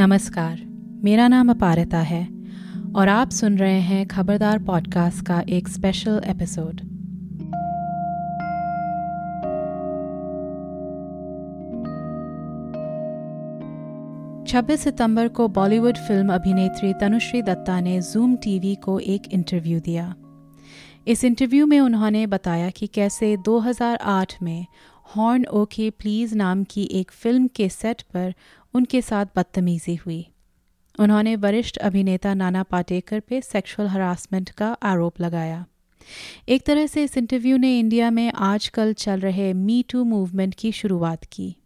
नमस्कार। मेरा नाम अपारिता है और आप सुन रहे हैं खबरदार पॉडकास्ट का एक स्पेशल एपिसोड छब्बीस सितंबर को बॉलीवुड फ़िल्म अभिनेत्री तनुश्री दत्ता ने जूम टीवी को एक इंटरव्यू दिया। इस इंटरव्यू में उन्होंने बताया कि कैसे 2008 में हॉर्न ओके प्लीज़ नाम की एक फ़िल्म के सेट पर उनके साथ बदतमीजी हुई। उन्होंने वरिष्ठ अभिनेता नाना पाटेकर पे सेक्सुअल हरासमेंट का आरोप लगाया। एक तरह से इस इंटरव्यू ने इंडिया में आजकल चल रहे मी टू मूवमेंट की शुरुआत की,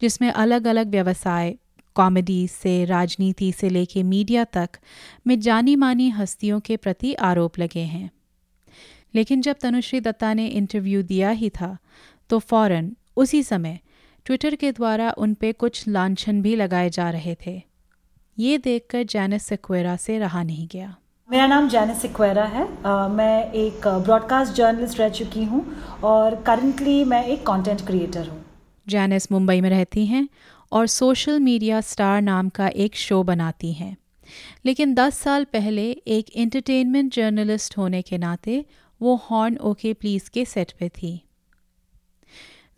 जिसमें अलग अलग व्यवसाय कॉमेडी से, राजनीति से लेके मीडिया तक में जानी मानी हस्तियों के प्रति आरोप लगे हैं। लेकिन जब तनुश्री दत्ता ने इंटरव्यू दिया ही था तो फ़ौरन उसी समय ट्विटर के द्वारा उन पे कुछ लांछन भी लगाए जा रहे थे। ये देखकर जैनिस सिक्वेरा से रहा नहीं गया। मेरा नाम जैनिस सिक्वेरा है। आ, मैं एक ब्रॉडकास्ट जर्नलिस्ट रह चुकी हूँ और करंटली मैं एक कंटेंट क्रिएटर हूँ। जैनिस मुंबई में रहती हैं और सोशल मीडिया स्टार नाम का एक शो बनाती हैं। लेकिन 10 साल पहले एक एंटरटेनमेंट जर्नलिस्ट होने के नाते वो हॉर्न ओके प्लीज़ के सेट पे थी।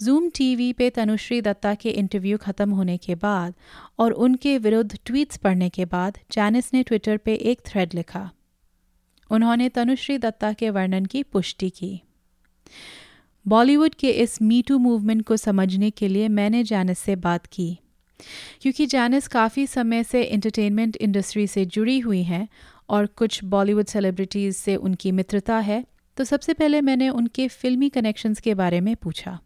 जूम टीवी पे तनुश्री दत्ता के इंटरव्यू ख़त्म होने के बाद और उनके विरुद्ध ट्वीट्स पढ़ने के बाद जैनिस ने ट्विटर पे एक थ्रेड लिखा। उन्होंने तनुश्री दत्ता के वर्णन की पुष्टि की। बॉलीवुड के इस मीटू मूवमेंट को समझने के लिए मैंने जैनिस से बात की। क्योंकि जैनिस काफ़ी समय से एंटरटेनमेंट इंडस्ट्री से जुड़ी हुई हैं और कुछ बॉलीवुड सेलिब्रिटीज़ से उनकी मित्रता है तो सबसे पहले मैंने उनके फिल्मी कनेक्शंस के बारे में पूछा।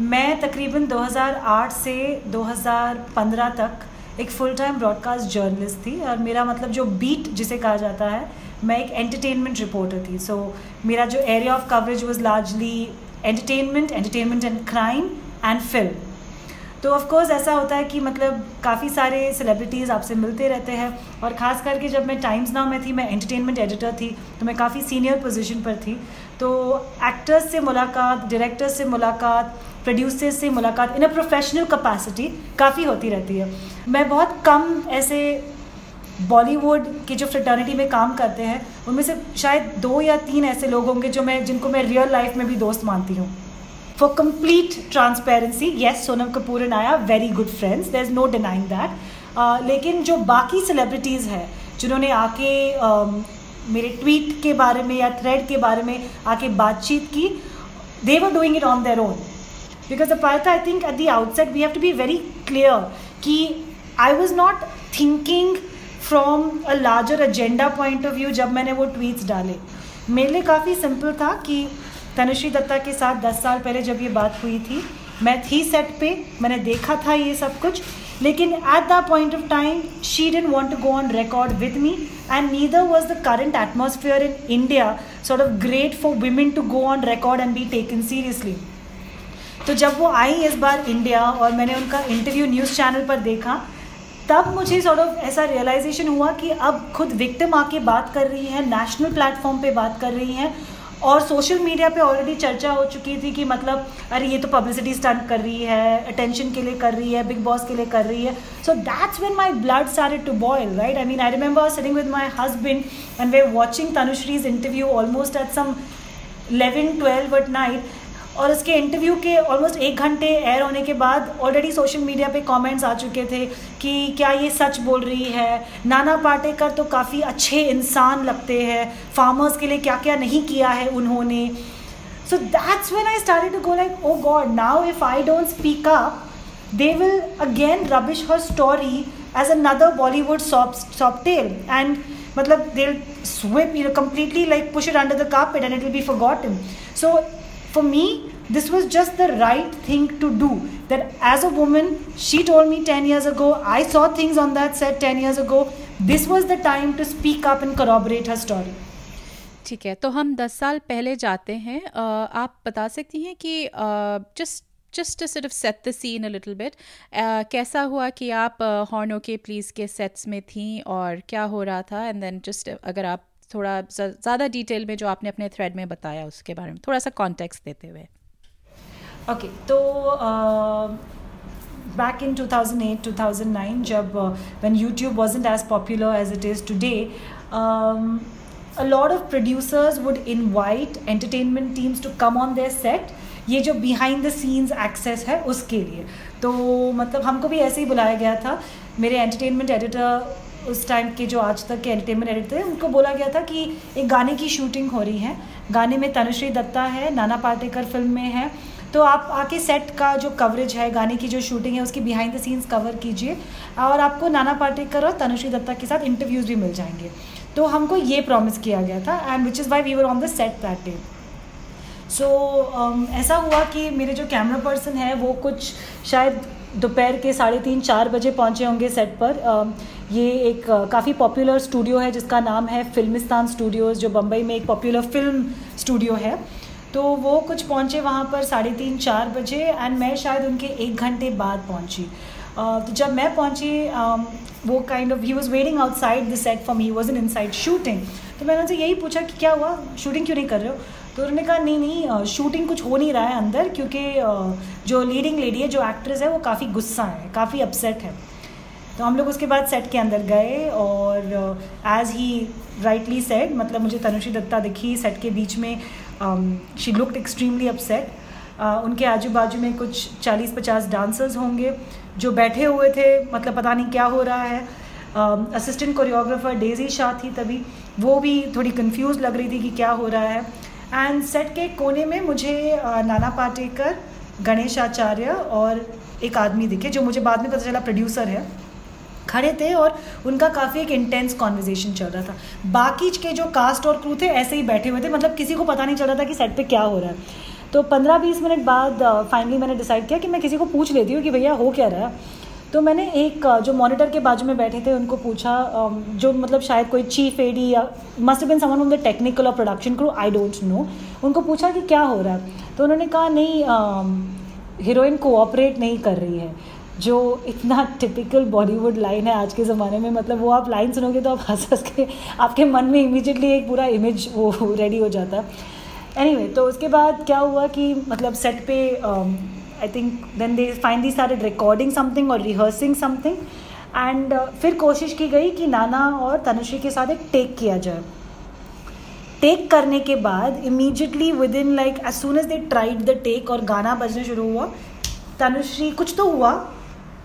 मैं तकरीबन 2008 से 2015 तक एक फुल टाइम ब्रॉडकास्ट जर्नलिस्ट थी और मेरा मतलब जो बीट जिसे कहा जाता है मैं एक एंटरटेनमेंट रिपोर्टर थी। सो so, मेरा जो area of coverage was largely entertainment entertainment and crime and film तो ऑफ़ कोर्स ऐसा होता है कि मतलब काफ़ी सारे सेलिब्रिटीज़ आपसे मिलते रहते हैं और ख़ास करके जब मैं टाइम्स नाउ में थी मैं एंटरटेनमेंट एडिटर थी तो मैं काफ़ी सीनियर पोजीशन पर थी। तो एक्टर्स से मुलाकात डायरेक्टर्स से मुलाकात प्रोड्यूसर्स से मुलाकात इन अ प्रोफेशनल कैपेसिटी काफ़ी होती रहती है। मैं बहुत कम ऐसे बॉलीवुड की जो फ्रेटर्निटी में काम करते हैं उनमें से शायद दो या तीन ऐसे लोग होंगे जो मैं जिनको मैं रियल लाइफ में भी दोस्त मानती हूँ। For complete transparency yes Sonam Kapoor and I are very good friends there is no denying that लेकिन जो बाकी सेलिब्रिटीज़ हैं जिन्होंने आके uh, मेरे ट्वीट के बारे में या थ्रेड के बारे में आके बातचीत की they were doing it on their own because Apartha, I think at the outset we have to be very clear कि I was not thinking from a larger agenda point of view जब मैंने वो tweets डाले। मेरे लिए काफ़ी simple था कि तनुश्री दत्ता के साथ 10 साल पहले जब ये बात हुई थी मैं थी सेट पे मैंने देखा था ये सब कुछ लेकिन at the point of time she didn't want to go on record with me and neither was the current atmosphere in India sort of great for women to go on record and be taken seriously तो जब वो आई इस बार India और मैंने उनका interview news channel पर देखा, तब मुझे सॉर्ट ऑफ़ ऐसा रियलाइजेशन हुआ कि अब खुद विक्टिम आके बात कर रही हैं नेशनल प्लेटफॉर्म पे बात कर रही हैं और सोशल मीडिया पे ऑलरेडी चर्चा हो चुकी थी कि मतलब अरे ये तो पब्लिसिटी स्टंट कर रही है अटेंशन के लिए कर रही है बिग बॉस के लिए कर रही है। So that's when my blood started to boil right I mean I remember sitting with my husband and we watching Tanushree's interview almost at some 11 12 at night और उसके इंटरव्यू के ऑलमोस्ट एक घंटे एयर होने के बाद ऑलरेडी सोशल मीडिया पे comments आ चुके थे कि क्या ये सच बोल रही है? नाना पाटेकर तो काफ़ी अच्छे इंसान लगते हैं। फार्मर्स के लिए क्या क्या नहीं किया है उन्होंने? So that's when I start to go like oh God now if I don't speak up they will again rubbish her story as another Bollywood soap and मतलब they sweep you completely like push it under the carpet and it will be forgotten so for me, this was just the right thing to do. That as a woman, she told me 10 years ago, I saw things on that set 10 years ago. This was the time to speak up and corroborate her story. ठीक है तो हम 10 साल पहले जाते हैं आप बता सकती हैं कि जस्ट जस्ट टू सिर्फ़ set the scene a little bit कैसा हुआ कि आप हॉर्नो के प्लीज़ के सेट्स में थी और क्या हो रहा था एंड देन जस्ट अगर आप थोड़ा ज़्यादा डिटेल में जो आपने अपने थ्रेड में बताया उसके बारे में थोड़ा सा कॉन्टेक्स्ट देते हुए ओके तो back in 2008 2009 जब uh, when YouTube wasn't as popular as it is today um, of producers would invite entertainment teams to come on their set. ये जो बिहाइंड द सीन्स एक्सेस है उसके लिए। तो मतलब हमको भी ऐसे ही बुलाया गया था। मेरे एंटरटेनमेंट एडिटर उस टाइम के जो आज तक के एंटरटेनमेंट एडिटर थे उनको बोला गया था कि एक गाने की शूटिंग हो रही है। गाने में तनुश्री दत्ता है नाना पाटेकर फ़िल्म में है। तो आप आके सेट का जो कवरेज है गाने की जो शूटिंग है उसकी बिहाइंड द सीन्स कवर कीजिए और आपको नाना पाटेकर और तनुश्री दत्ता के साथ इंटरव्यूज़ भी मिल जाएँगे। तो हमको ये प्रॉमिस किया गया था and which is why we were on the set that day so ऐसा हुआ कि मेरे जो कैमरा पर्सन है वो कुछ शायद दोपहर के साढ़े तीन चार बजे पहुँचे होंगे सेट पर। Uh, ये एक काफ़ी पॉपुलर स्टूडियो है जिसका नाम है फिल्मिस्तान स्टूडियोज़ जो बम्बई में एक पॉपुलर फ़िल्म स्टूडियो है। तो वो कुछ पहुँचे वहाँ पर साढ़े तीन चार बजे एंड मैं शायद उनके एक घंटे बाद पहुँची। uh, तो जब मैं पहुँची um, वो kind of he was waiting outside the set for me was in inside shooting तो मैंने उनसे यही पूछा कि क्या हुआ? शूटिंग क्यों नहीं कर रहे हो? तो उन्होंने कहा नहीं नहीं शूटिंग कुछ हो नहीं रहा है अंदर क्योंकि जो लीडिंग लेडी है जो एक्ट्रेस है वो काफ़ी गुस्सा है काफ़ी अपसेट है। तो हम लोग उसके बाद सेट के अंदर गए और एज ही राइटली सेड मतलब मुझे तनुश्री दत्ता दिखी सेट के बीच में शी लुकड एक्सट्रीमली अपसेट उनके आजू बाजू में कुछ 40-50 डांसर्स होंगे जो बैठे हुए थे मतलब पता नहीं क्या हो रहा है। असिस्टेंट कोरियोग्राफर डेजी शाह थी तभी। वो भी थोड़ी कंफ्यूज लग रही थी कि क्या हो रहा है। एंड सेट के कोने में मुझे नाना पाटेकर, गणेश आचार्य और एक आदमी दिखे जो मुझे बाद में पता चला प्रोड्यूसर है। खड़े थे और उनका काफ़ी एक इंटेंस कॉन्वर्जेसन चल रहा था। बाकी के जो कास्ट और क्रू थे, ऐसे ही बैठे हुए थे मतलब किसी को पता नहीं चल रहा था कि सेट पे क्या हो रहा है। तो पंद्रह बीस मिनट बाद फाइनली मैंने डिसाइड किया कि मैं किसी को पूछ लेती हूँ कि भैया हो क्या रहा है। तो मैंने एक जो मॉनिटर के बाजू में बैठे थे, उनको पूछा जो मतलब शायद कोई चीफ एडी या must been someone the technical और production crew I don't know उनको पूछा कि क्या हो रहा है? तो उन्होंने कहा, नहीं हीरोइन कोऑपरेट नहीं कर रही है। जो इतना टिपिकल बॉलीवुड लाइन है आज के ज़माने में मतलब वो आप लाइन सुनोगे तो आप हंस हंस के आपके मन में इमीजिएटली एक पूरा इमेज वो रेडी हो जाता। है anyway, तो उसके बाद क्या हुआ कि मतलब सेट पे I think then they finally started recording something और रिहर्सिंग समथिंग एंड फिर कोशिश की गई कि नाना और तनुश्री के साथ एक टेक किया जाए। टेक करने के बाद immediately with in like as soon as they tried the take और गाना बजना शुरू हुआ तनुश्री कुछ तो हुआ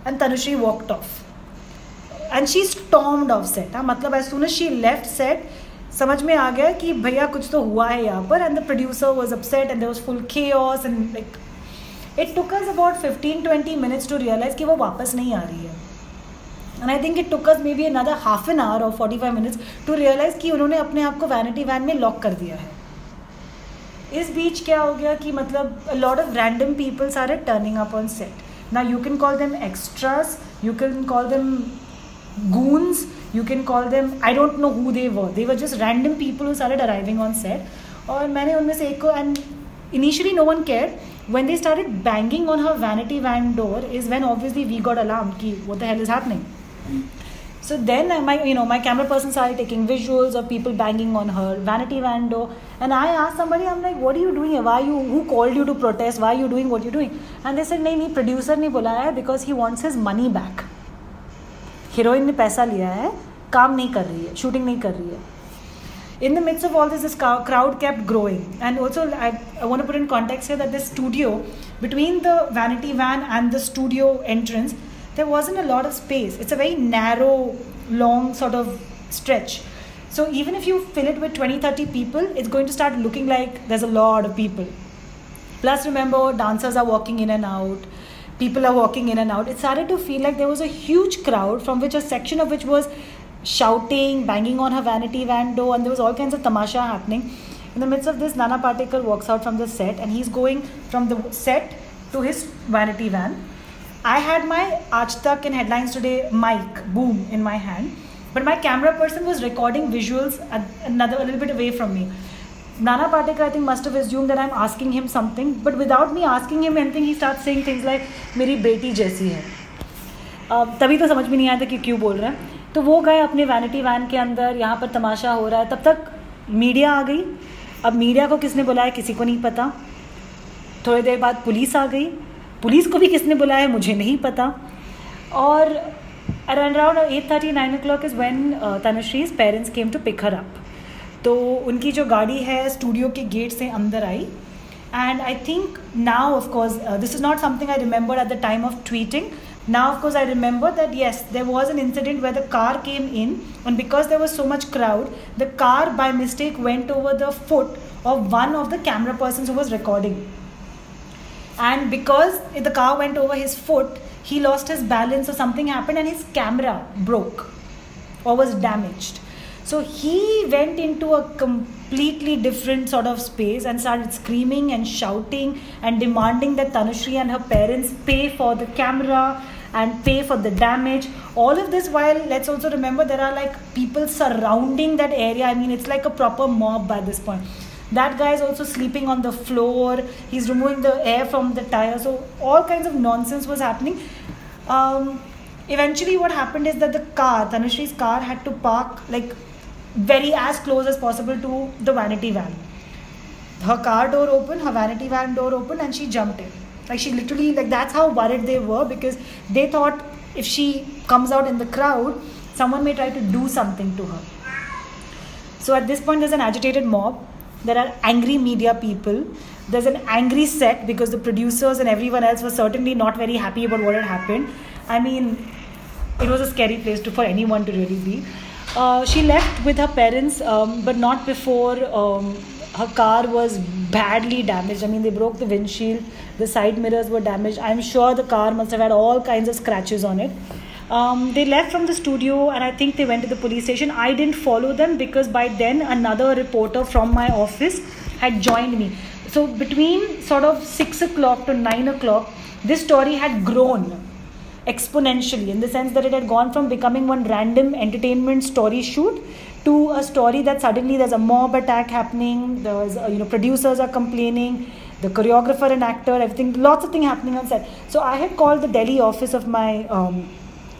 and Tanushree walked off and she stormed off set हाँ? मतलब as soon she left set समझ में आ गया कि भैया कुछ तो हुआ है यहाँ पर and the producer was upset and was full के and like it took us about fifteen twenty minutes to realise कि वो वापस नहीं आ रही है। And I think it took us maybe another half an hour और forty five minutes to realise कि उन्होंने अपने आप को वैनिटी वैन में लॉक कर दिया है। इस बीच क्या हो गया कि मतलब lot of random peoples are turning up on set ना you can call them extras you can call them goons you can call them i don't know who they were they were just random people who started arriving on set और मैंने उनमें से एक को and initially no one care when they started banging on her vanity van door is when obviously we got alarmed ki what the hell is happening so then my you know my camera person started taking visuals of people banging on her vanity van door and i asked somebody i'm like what are you doing here why you who called you to protest why are you doing what you're doing and they said nahi nahi producer ne bulaya hai because he wants his money back heroine ne paisa liya hai काम नहीं कर रही है shooting नहीं कर रही है in the midst of all this, this crowd kept growing. And also, I, I want to put in context here that the studio, between the vanity van and the studio entrance, there wasn't a lot of space. It's a very narrow, long sort of stretch. So even if you fill it with 20, 30 people, it's going to start looking like there's a lot of people. Plus, remember, dancers are walking in and out. People are walking in and out. It started to feel like there was a huge crowd from which a section of which was shouting, banging on her vanity van door, and there was all kinds of tamasha happening. In the midst of this, Nana Patekar walks out from the set and he's going from the set to his vanity van. I had my Aaj Tak in Headlines Today mic boom in my hand but my camera person was recording visuals bit away from me Nana Patekar I think must of assume that I am asking him something but without me asking him anything he start saying things like मेरी बेटी जैसी है. Uh, तभी तो समझ में नहीं आया था कि क्यों बोल रहे हैं। तो वो गए अपने वैनिटी वैन के अंदर, यहाँ पर तमाशा हो रहा है। तब तक मीडिया आ गई। अब मीडिया को किसने बुलाया, किसी को नहीं पता। थोड़ी देर बाद पुलिस आ गई। पुलिस को भी किसने बुलाया मुझे नहीं पता। और around around eight thirty nine o'clock is when Tanushree's parents came to pick her up तो उनकी जो गाड़ी है स्टूडियो के गेट से अंदर आई। And I think now of course this is not something I remember at the time of tweeting now of course I remember that yes there was an incident where the car came in and because there was so much crowd the car by mistake went over the foot of one of the camera person was recording and because the car went over his foot he lost his balance or something happened and his camera broke or was damaged. So he went into a completely different sort of space and started screaming and shouting and demanding that Tanushri and her parents pay for the camera and pay for the damage. All of this while let's also remember there are like people surrounding that area. I mean, it's like a proper mob by this point that guy is also sleeping on the floor. He's removing the air from the tire. So all kinds of nonsense was happening. Um, eventually what happened is that the car tanushri's car had to park like very as close as possible to the vanity van. Her car door open her vanity van door open and she jumped in. Like she literally like that's how worried they were because they thought if she comes out in the crowd someone may try to do something to her. So at this point there's an agitated mob there are angry media people. There's an angry set because the producers and everyone else were certainly not very happy about what had happened. I mean it was a scary place to, for anyone to really be. Uh, she left with her parents um, but not before um, her car was badly damaged. I mean they broke the windshield. The side mirrors were damaged. I'm sure the car must have had all kinds of scratches on it um, they left from the studio and I think they went to the police station. I didn't follow them because by then another reporter from my office had joined me. So between sort of 6 o'clock to 9 o'clock, this story had grown exponentially in the sense that it had gone from becoming one random entertainment story shoot to a story that suddenly there's a mob attack happening there's uh, you know producers are complaining the choreographer and actor everything lots of things happening on set so i had called the delhi office of my um,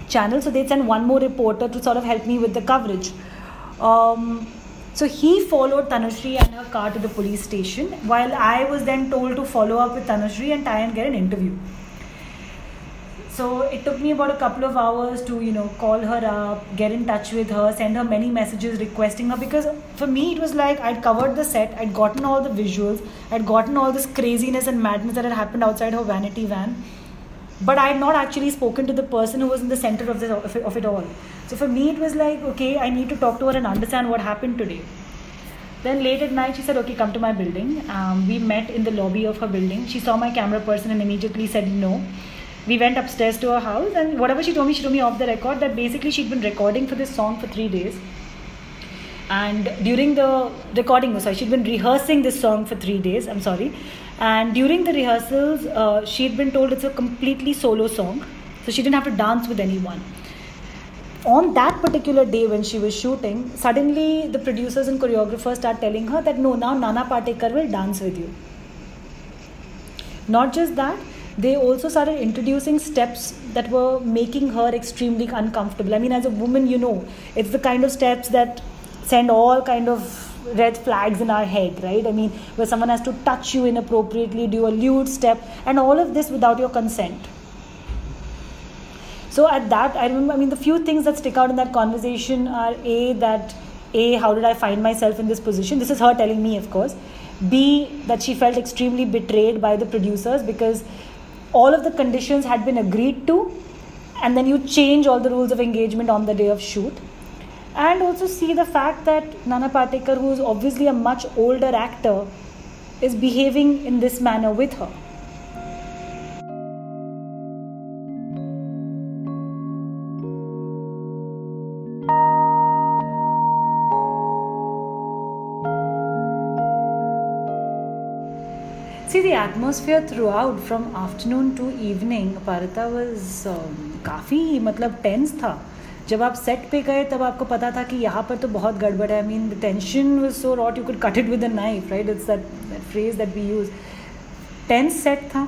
channel. So they'd send one more reporter to sort of help me with the coverage. Um, so he followed Tanushri and her car to the police station, while I was then told to follow up with Tanushri and try and get an interview. So it took me about a couple of hours to, you know, call her up, get in touch with her, send her many messages requesting her because for me it was like I'd covered the set, I'd gotten all the visuals, I'd gotten all this craziness and madness that had happened outside her vanity van but I had not actually spoken to the person who was in the center of, this, of, it, of it all. So for me, it was like, okay, I need to talk to her and understand what happened today. Then late at night, she said, okay, come to my building. Um, we met in the lobby of her building. She saw my camera person and immediately said no. We went upstairs to her house, and whatever she told me, she told me off the record that basically she'd been recording for this song for three days. And during the recording, sorry, she'd been rehearsing this song for three days. I'm sorry and during the rehearsals, uh, she had been told it's a completely solo song, so she didn't have to dance with anyone. On that particular day when she was shooting, suddenly the producers and choreographers start telling her that no, now Nana Patekar will dance with you. Not just that, they also started introducing steps that were making her extremely uncomfortable. I mean, as a woman, you know, it's the kind of steps that send all kind of red flags in our head, right? I mean, where someone has to touch you inappropriately, do a lewd step, and all of this without your consent. So at that, I remember, I mean, the few things that stick out in that conversation are A, that A, how did I find myself in this position? This is her telling me, of course. B, that she felt extremely betrayed by the producers because all of the conditions had been agreed to, and then you change all the rules of engagement on the day of shoot and also see the fact that Nana Patekar, who is obviously a much older actor, is behaving in this manner with her. See the atmosphere throughout from afternoon to evening Parita was um, काफ़ी मतलब tense था जब आप set पे गए, तब आपको पता था कि यहाँ पर तो बहुत गड़बड़ है। आई mean the tension was so taut you could cut it with a knife right it's that phrase that we use tense set था।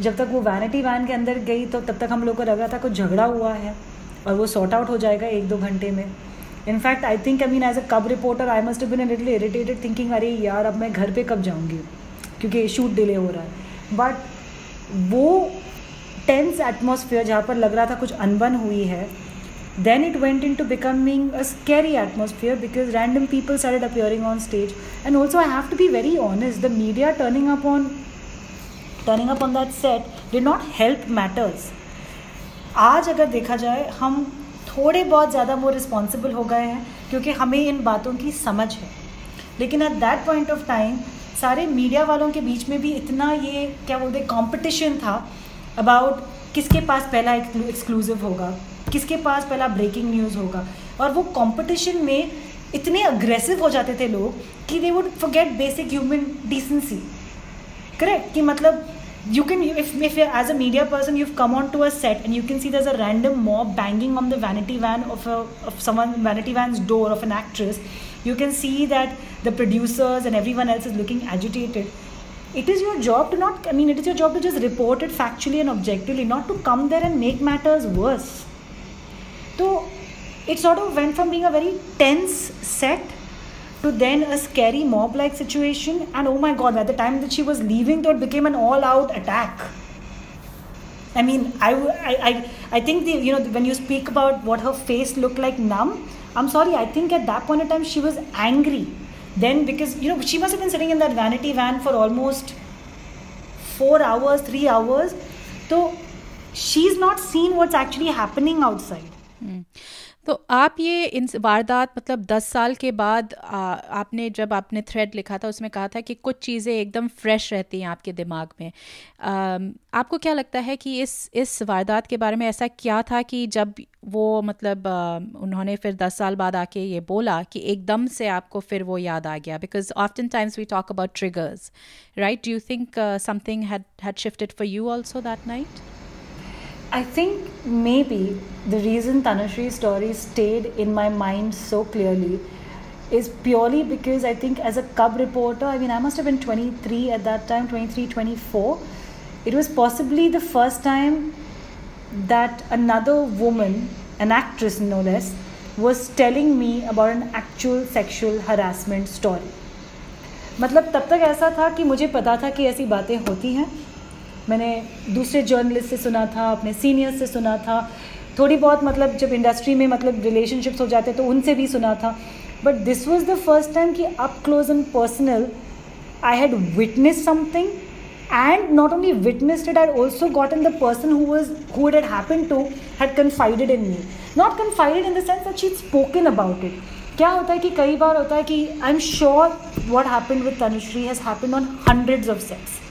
जब तक वो वैनिटी वैन के अंदर गई तो तब तक हम लोग को लग रहा था कुछ झगड़ा हुआ है और वो सॉर्ट आउट हो जाएगा एक दो घंटे में। In fact I think I mean as a cub reporter I must been little irritated thinking अरे यार, अब मैं घर पे कब जाऊँगी? क्योंकि शूट डिले हो रहा है। बट वो टेंस एटमोसफियर जहाँ पर लग रहा था कुछ अनबन हुई है then it went into becoming a scary atmosphere because random people started appearing on stage and also i have to be very honest the media turning up on turning up on that set did not help matters आज अगर देखा जाए हम थोड़े बहुत ज़्यादा वो responsible हो गए हैं क्योंकि हमें इन बातों की समझ है लेकिन at that point of time सारे मीडिया वालों के बीच में भी इतना ये क्या बोलते कंपटीशन था अबाउट किसके पास पहला एक्सक्लूसिव होगा किसके पास पहला ब्रेकिंग न्यूज़ होगा? और वो कॉम्पिटिशन में इतने अग्रेसिव हो जाते थे लोग कि they would forget basic human decency correct कि मतलब you can if if as a media person you come on to a set and you can see there's a random mob banging on the vanity van of of someone vanity van door of an actress you can see that the producers and everyone else is looking agitated it is your job to not I mean it is your job to just reported factually and objectively not to come there and make matters worse so it sort of went from being a very tense set to then a scary mob like situation. And oh my god, at the time that she was leaving, it became an all out attack. I mean, I, I, I, think the, you know when you speak about what her face looked like numb, I'm sorry, I think at that point in time she was angry. Then because you know she must have been sitting in that vanity van for almost four hours, three hours. So she's not seen what's actually happening outside. तो आप ये इन वारदात मतलब दस साल के बाद आ, आपने जब आपने थ्रेड लिखा था उसमें कहा था कि कुछ चीज़ें एकदम फ्रेश रहती हैं आपके दिमाग में। आ, आपको क्या लगता है कि इस इस वारदात के बारे में ऐसा क्या था कि जब वो मतलब आ, उन्होंने फिर दस साल बाद आके ये बोला कि एकदम से आपको फिर वो याद आ गया? Because often times we talk about triggers right do you think something had shifted for you also that night I think maybe the reason Tanushree story stayed in my mind so clearly is purely because I think as a cub reporter, I mean, I must have been 23 at that time, 23, 24. It was possibly the first time that another woman, an actress no less, was telling me about an actual sexual harassment story. मतलब तब तक ऐसा था कि मुझे पता था कि ऐसी बातें होती हैं मैंने दूसरे जर्नलिस्ट से सुना था अपने सीनियर्स से सुना था थोड़ी बहुत मतलब जब इंडस्ट्री में मतलब रिलेशनशिप्स हो जाते तो उनसे भी सुना था but this was the first time कि up close and personal I had witness something not only witnessed it, I had also gotten the person who was who it had happened to had confided in me. Not confided in the sense that she'd. क्या होता है कि कई बार होता है कि I am sure what happen with Tanushree has happen on hundreds of sets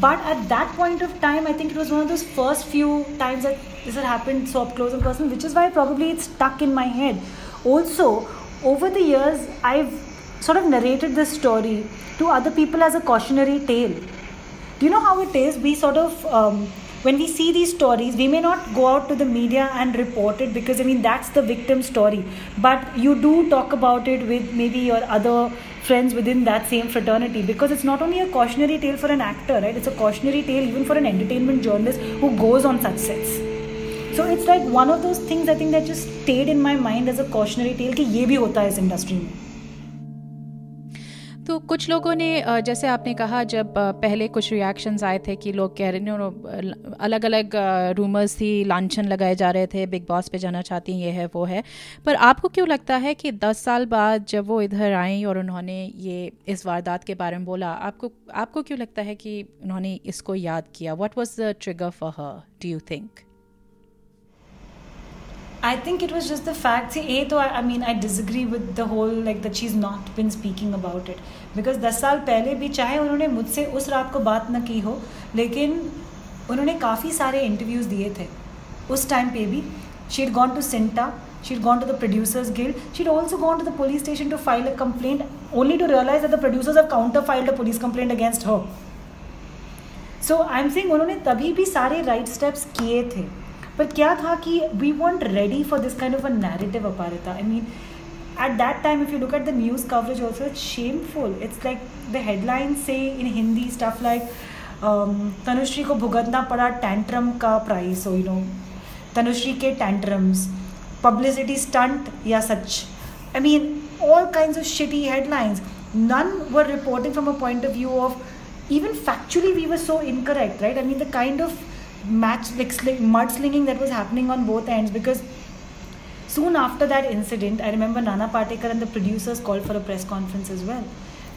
but at that point of time i think it was one of those first few times that this had happened so up close and personal which is why probably it's stuck in my head. Also over the years i've sort of narrated this story to other people as a cautionary tale. Do you know how it is? We sort of um, when we see these stories we may not go out to the media and report it because i mean that's the victim story. But you do talk about it with maybe your other friends within that same fraternity because it's not only a cautionary tale for an actor, right? It's a cautionary tale even for an entertainment journalist who goes on such sets. So it's like one of those things I think that just stayed in my mind as a cautionary tale कि ये भी होता है इस industry में तो कुछ लोगों ने जैसे आपने कहा जब पहले कुछ रिएक्शंस आए थे कि लोग कह रहे हैं अलग अलग रूमर्स थी लांछन लगाए जा रहे थे बिग बॉस पे जाना चाहती हैं ये है वो है। पर आपको क्यों लगता है कि दस साल बाद जब वो इधर आई और उन्होंने ये इस वारदात के बारे में बोला आपको आपको क्यों लगता है कि उन्होंने इसको याद किया? What was the trigger for her do you think I think it was just the fact. See, A, though, I, I mean, I disagree with the whole like that she's not been speaking about it. Because दस साल पहले भी चाहे उन्होंने मुझसे उस रात को बात न की हो, लेकिन उन्होंने काफ़ी सारे इंटरव्यूज़ दिए थे। उस टाइम पे भी she had gone to CINTAA she had gone to the producers guild she had also gone to the police station to file a complaint only to realise the producers of counter file the police complaint against her so I M सिंग उन्होंने तभी भी सारे right steps किए थे। But क्या था कि we weren't ready for this kind of a narrative Aparita. I mean at that time if you look at the news coverage also it's shameful it's like the headlines say in hindi stuff like um, Tanushree को भुगतना पड़ा tantrum का price हो you know Tanushree के tantrums publicity stunt या सच I mean all kinds of shitty headlines none were reporting from a point of view of even factually we were so incorrect right i mean the kind of match like sling, mudslinging that was happening on both ends because soon after that incident i remember nana patekar and the producers called for a press conference as well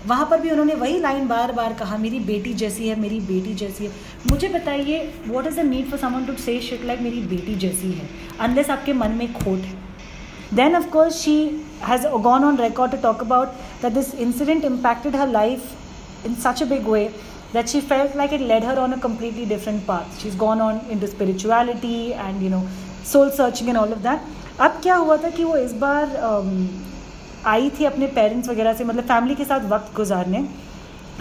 वहाँ पर भी उन्होंने वही line बार बार कहा मेरी बेटी जैसी है मेरी बेटी जैसी है मुझे बताइए what is the need for someone to say shit like मेरी बेटी जैसी है अनलेस आपके मन में खोट है then of course she has gone on record to talk about that this incident impacted her life in such a big way that she felt like it led her on a completely different path. She's gone on into spirituality and you know soul searching and all of that. अब क्या हुआ था कि वो इस बार आई थी अपने parents वगैरह से मतलब फैमिली के साथ वक्त गुजारने।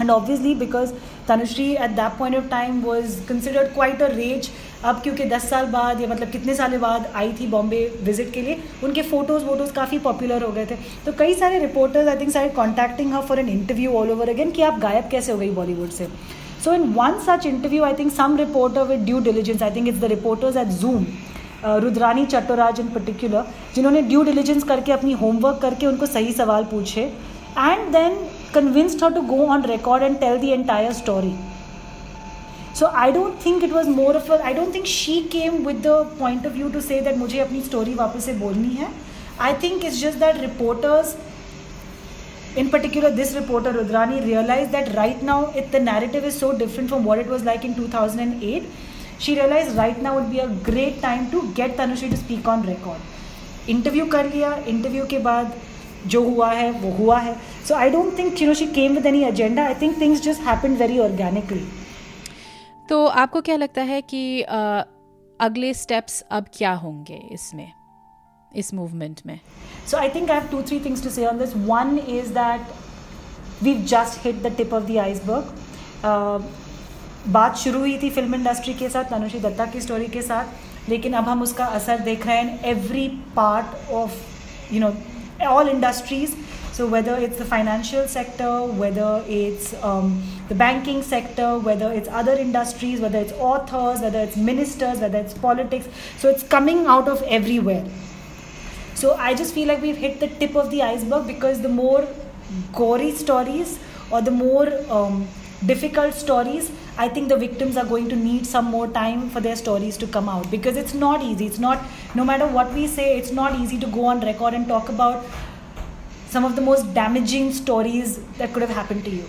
And obviously because Tanushree at that point of time was considered quite a rage अब क्योंकि दस साल बाद या मतलब कितने साल बाद आई थी बॉम्बे विज़िट के लिए, उनके फ़ोटोज़ वोटोज़ काफ़ी पॉपुलर हो गए थे। तो कई सारे रिपोर्टर्स आई थिंक सारे contacting her for an interview all over again कि आप गायब कैसे हो गई बॉलीवुड से। So in one such interview I think some reporter with due diligence I think it's the reporters at Zoom Rudrani Chattoraj in particular जिन्होंने due diligence करके अपनी होमवर्क करके उनको सही सवाल पूछे and then convinced her to go on record and tell the entire story so I don't think it was more of I don't think she came with the point of view to say that मुझे अपनी story वापस से बोलनी है. I think it's just that reporters in particular this reporter rudrani realized that right now it, the narrative is so different from what it was like in 2008 she realise right now would be a great time to get Tanushree to speak on record interview कर लिया interview के बाद जो हुआ है वो हुआ है so I don't think you know she came with any agenda I think things just happen very organically तो आपको क्या लगता है कि uh, अगले स्टेप्स अब क्या होंगे इसमें इस मूवमेंट में? So I think I have two three things to say on this one is that we just hit the tip of the iceberg बात शुरू हुई थी फ़िल्म इंडस्ट्री के साथ तनुषी दत्ता की स्टोरी के साथ, लेकिन अब हम उसका असर देख रहे हैं every part of you know all industries so whether it's the financial sector whether it's the banking sector whether it's other industries whether it's authors whether it's ministers whether it's politics so it's coming out of everywhere so I just feel like we hit the tip of the iceberg because the more gory stories और the more difficult stories, I think the victims are going to need some more time for their stories to come out because it's not easy. It's not, no matter what we say, it's not easy to go on record and talk about some of the most damaging stories that could have happened to you.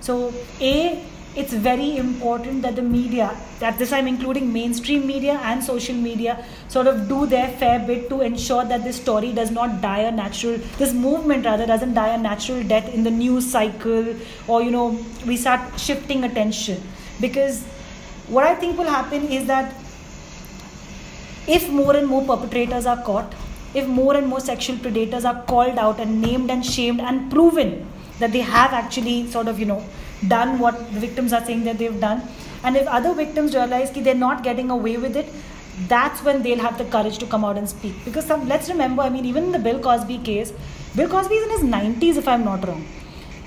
So, A, it's very important that the media, at this I'm including mainstream media and social media, sort of do their fair bit to ensure that this story does not die a natural, this movement rather doesn't die a natural death in the news cycle or, you know, we start shifting attention. Because what I think will happen is that if more and more perpetrators are caught, if more and more sexual predators are called out and named and shamed and proven that they have actually sort of, you know, done what the victims are saying that they've done. And if other victims realize that they're not getting away with it, that's when they'll have the courage to come out and speak. Because some, let's remember, I mean, even in the Bill Cosby case, Bill Cosby is in his 90s, if I'm not wrong.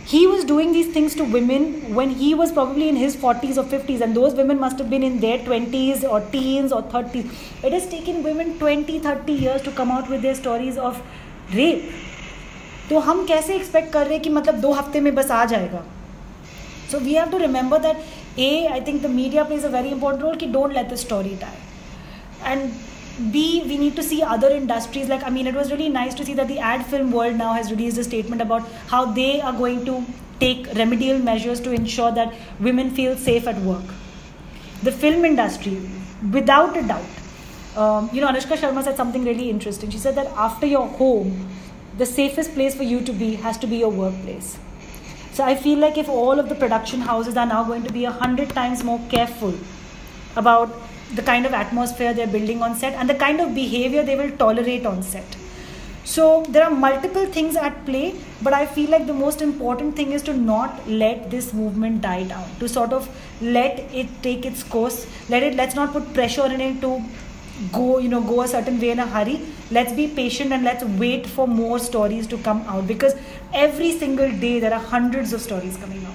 He was doing these things to women when he was probably in his 40s or 50s, and those women must have been in their 20s or teens or 30s. It has taken women 20, 30 years to come out with their stories of rape. तो हम कैसे expect कर रहे हैं कि मतलब दो हफ़्ते में बस आ जाएगा so we have to remember that A, I think the media plays a very important role. Ki don't let the story die. And B, we need to see other industries. Like, I mean, it was really nice to see that the ad film world now has released a statement about how they are going to take remedial measures to ensure that women feel safe at work. The film industry, without a doubt, um, you know, Anushka Sharma said something really interesting. She said that after your home, the safest place for you to be has to be your workplace. So I feel like if all of the production houses are now going to be a hundred times more careful about the kind of atmosphere they're building on set and the kind of behavior they will tolerate on set. So there are multiple things at play, but I feel like the most important thing is to not let this movement die down. To sort of let it take its course. Let it. Let's not put pressure on it to go you know go a certain way in a hurry let's be patient and let's wait for more stories to come out because every single day there are hundreds of stories coming out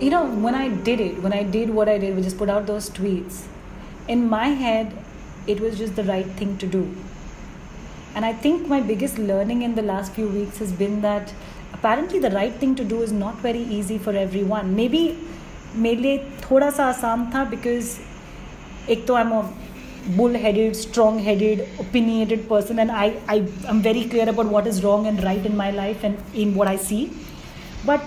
you know when i did it when i did what i did we just put out those tweets in my head it was just the right thing to do. And I think my biggest learning in the last few weeks has been that apparently the right thing to do is not very easy for everyone. Maybe मेरे लिए थोड़ा सा आसान था because एक तो I am a bull headed, strong headed, opinionated person, and I, I am very clear about what is wrong and right in my life and in what I see. But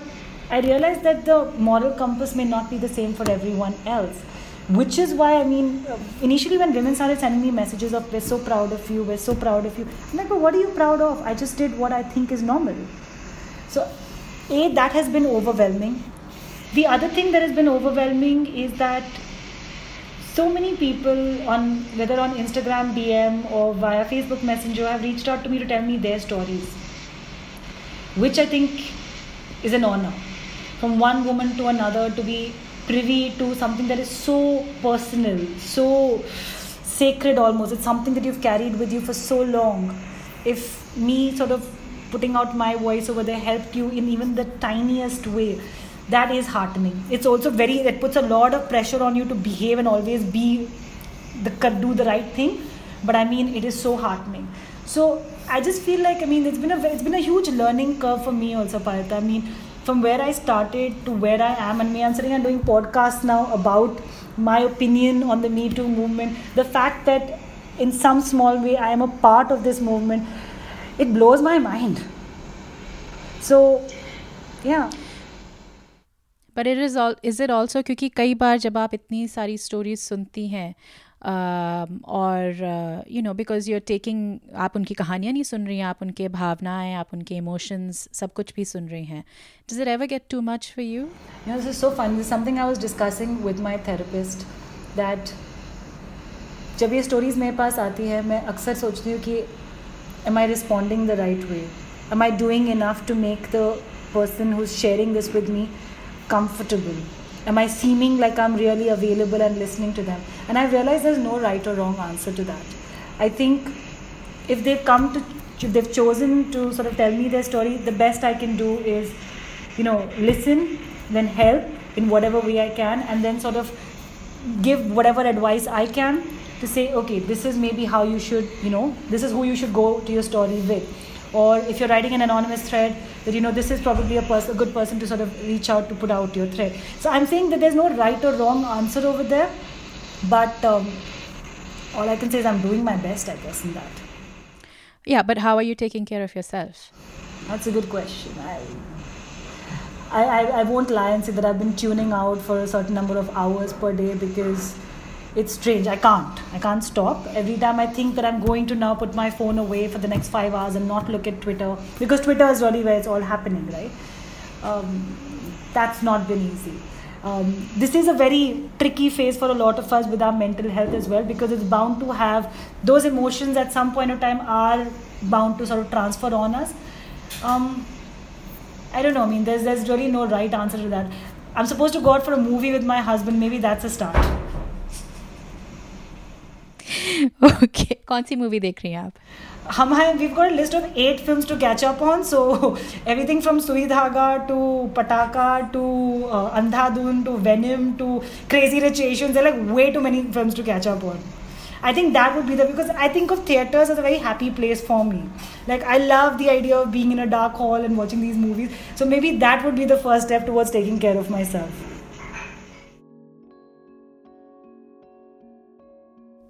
I realized that the moral compass may not be the same for everyone else. Which is why, I mean, uh, initially when women started sending me messages of, we're so proud of you, we're so proud of you, I'm like, but what are you proud of? I just did what I think is normal. So, A, that has been overwhelming. The other thing that has been overwhelming is that so many people on whether on Instagram DM or via Facebook Messenger have reached out to me to tell me their stories, which I think is an honor. From one woman to another to be privy to something that is so personal, so sacred almost. It's something that you've carried with you for so long. If me sort of putting out my voice over there helped you in even the tiniest way that is heartening it's also very it puts a lot of pressure on you to behave and always be the do the right thing but i mean it is so heartening so i just feel like i mean it's been a it's been a huge learning curve for me also Payata. i mean from where i started to where i am and me i'm sitting and doing podcasts now about my opinion on the me too movement the fact that in some small way i am a part of this movement it blows my mind so yeah but it is all is it also क्योंकि कई बार जब आप इतनी सारी stories सुनती हैं um, और you know because you are taking आप उनकी कहानियाँ नहीं सुन रही हैं, आप उनके भावनाएँ, आप उनके इमोशंस सब कुछ भी सुन रही हैं does it ever get too much for you this is so fun something I was discussing with my therapist that जब ये स्टोरीज मेरे पास आती है, मैं अक्सर सोचती हूँ कि, am I responding the right way? Am I doing enough to make the person who's sharing this with me comfortable? Am I seeming like I'm really available and listening to them? And I realize there's no right or wrong answer to that. I think if they've come to, if they've chosen to sort of tell me their story, the best I can do is, you know, listen, then help in whatever way I can, and then sort of give whatever advice I can to say, okay, this is maybe how you should, you know, this is who you should go to your story with. Or if you're writing an anonymous thread, that you know this is probably a, pers- a good person to sort of reach out to put out your thread. So I'm saying that there's no right or wrong answer over there, but um, all I can say is I'm doing my best, I guess, in that. Yeah, but how are you taking care of yourself? That's a good question. I, I, I, I won't lie and say that I've been tuning out for a certain number of hours per day because it's strange. I can't. I can't stop. Every time I think that I'm going to now put my phone away for the next five hours and not look at Twitter, because Twitter is really where it's all happening, right? Um, that's not been easy. Um, this is a very tricky phase for a lot of us with our mental health as well because it's bound to have those emotions at some point of time are bound to sort of transfer on us. Um, I don't know. I mean, there's there's really no right answer to that. I'm supposed to go out for a movie with my husband. Maybe that's a start. Okay कौन सी movie देख रही हैं आप हम हैं we've got list of eight films to catch up on so everything from Sui Dhaaga to Pataakha to Andhadhun to Venom to Crazy Rich Asians like way too many films to catch up on I think that would be the because I think of theaters as a very happy place for me. Like I love the idea of being in a dark hall and watching these movies. So maybe that would be the first step towards taking care of myself.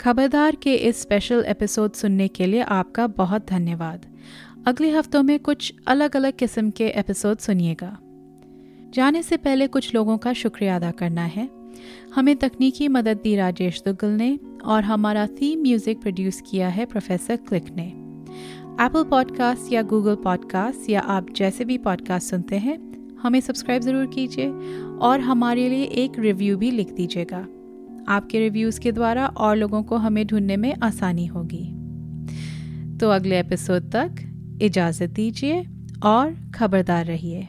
खबरदार के इस special episode सुनने के लिए आपका बहुत धन्यवाद। अगले हफ्तों में कुछ अलग अलग किस्म के एपिसोड सुनिएगा। जाने से पहले कुछ लोगों का शुक्रिया अदा करना है। हमें तकनीकी मदद दी राजेश दुग्गल ने और हमारा थीम म्यूज़िक प्रोड्यूस किया है प्रोफेसर क्लिक ने। एप्पल पॉडकास्ट या गूगल पॉडकास्ट या आप जैसे भी पॉडकास्ट सुनते हैं, हमें सब्सक्राइब ज़रूर कीजिए और हमारे लिए एक रिव्यू भी लिख दीजिएगा। आपके रिव्यूज़ के द्वारा और लोगों को हमें ढूँढने में आसानी होगी। तो अगले एपिसोड तक इजाज़त दीजिए और खबरदार रहिए।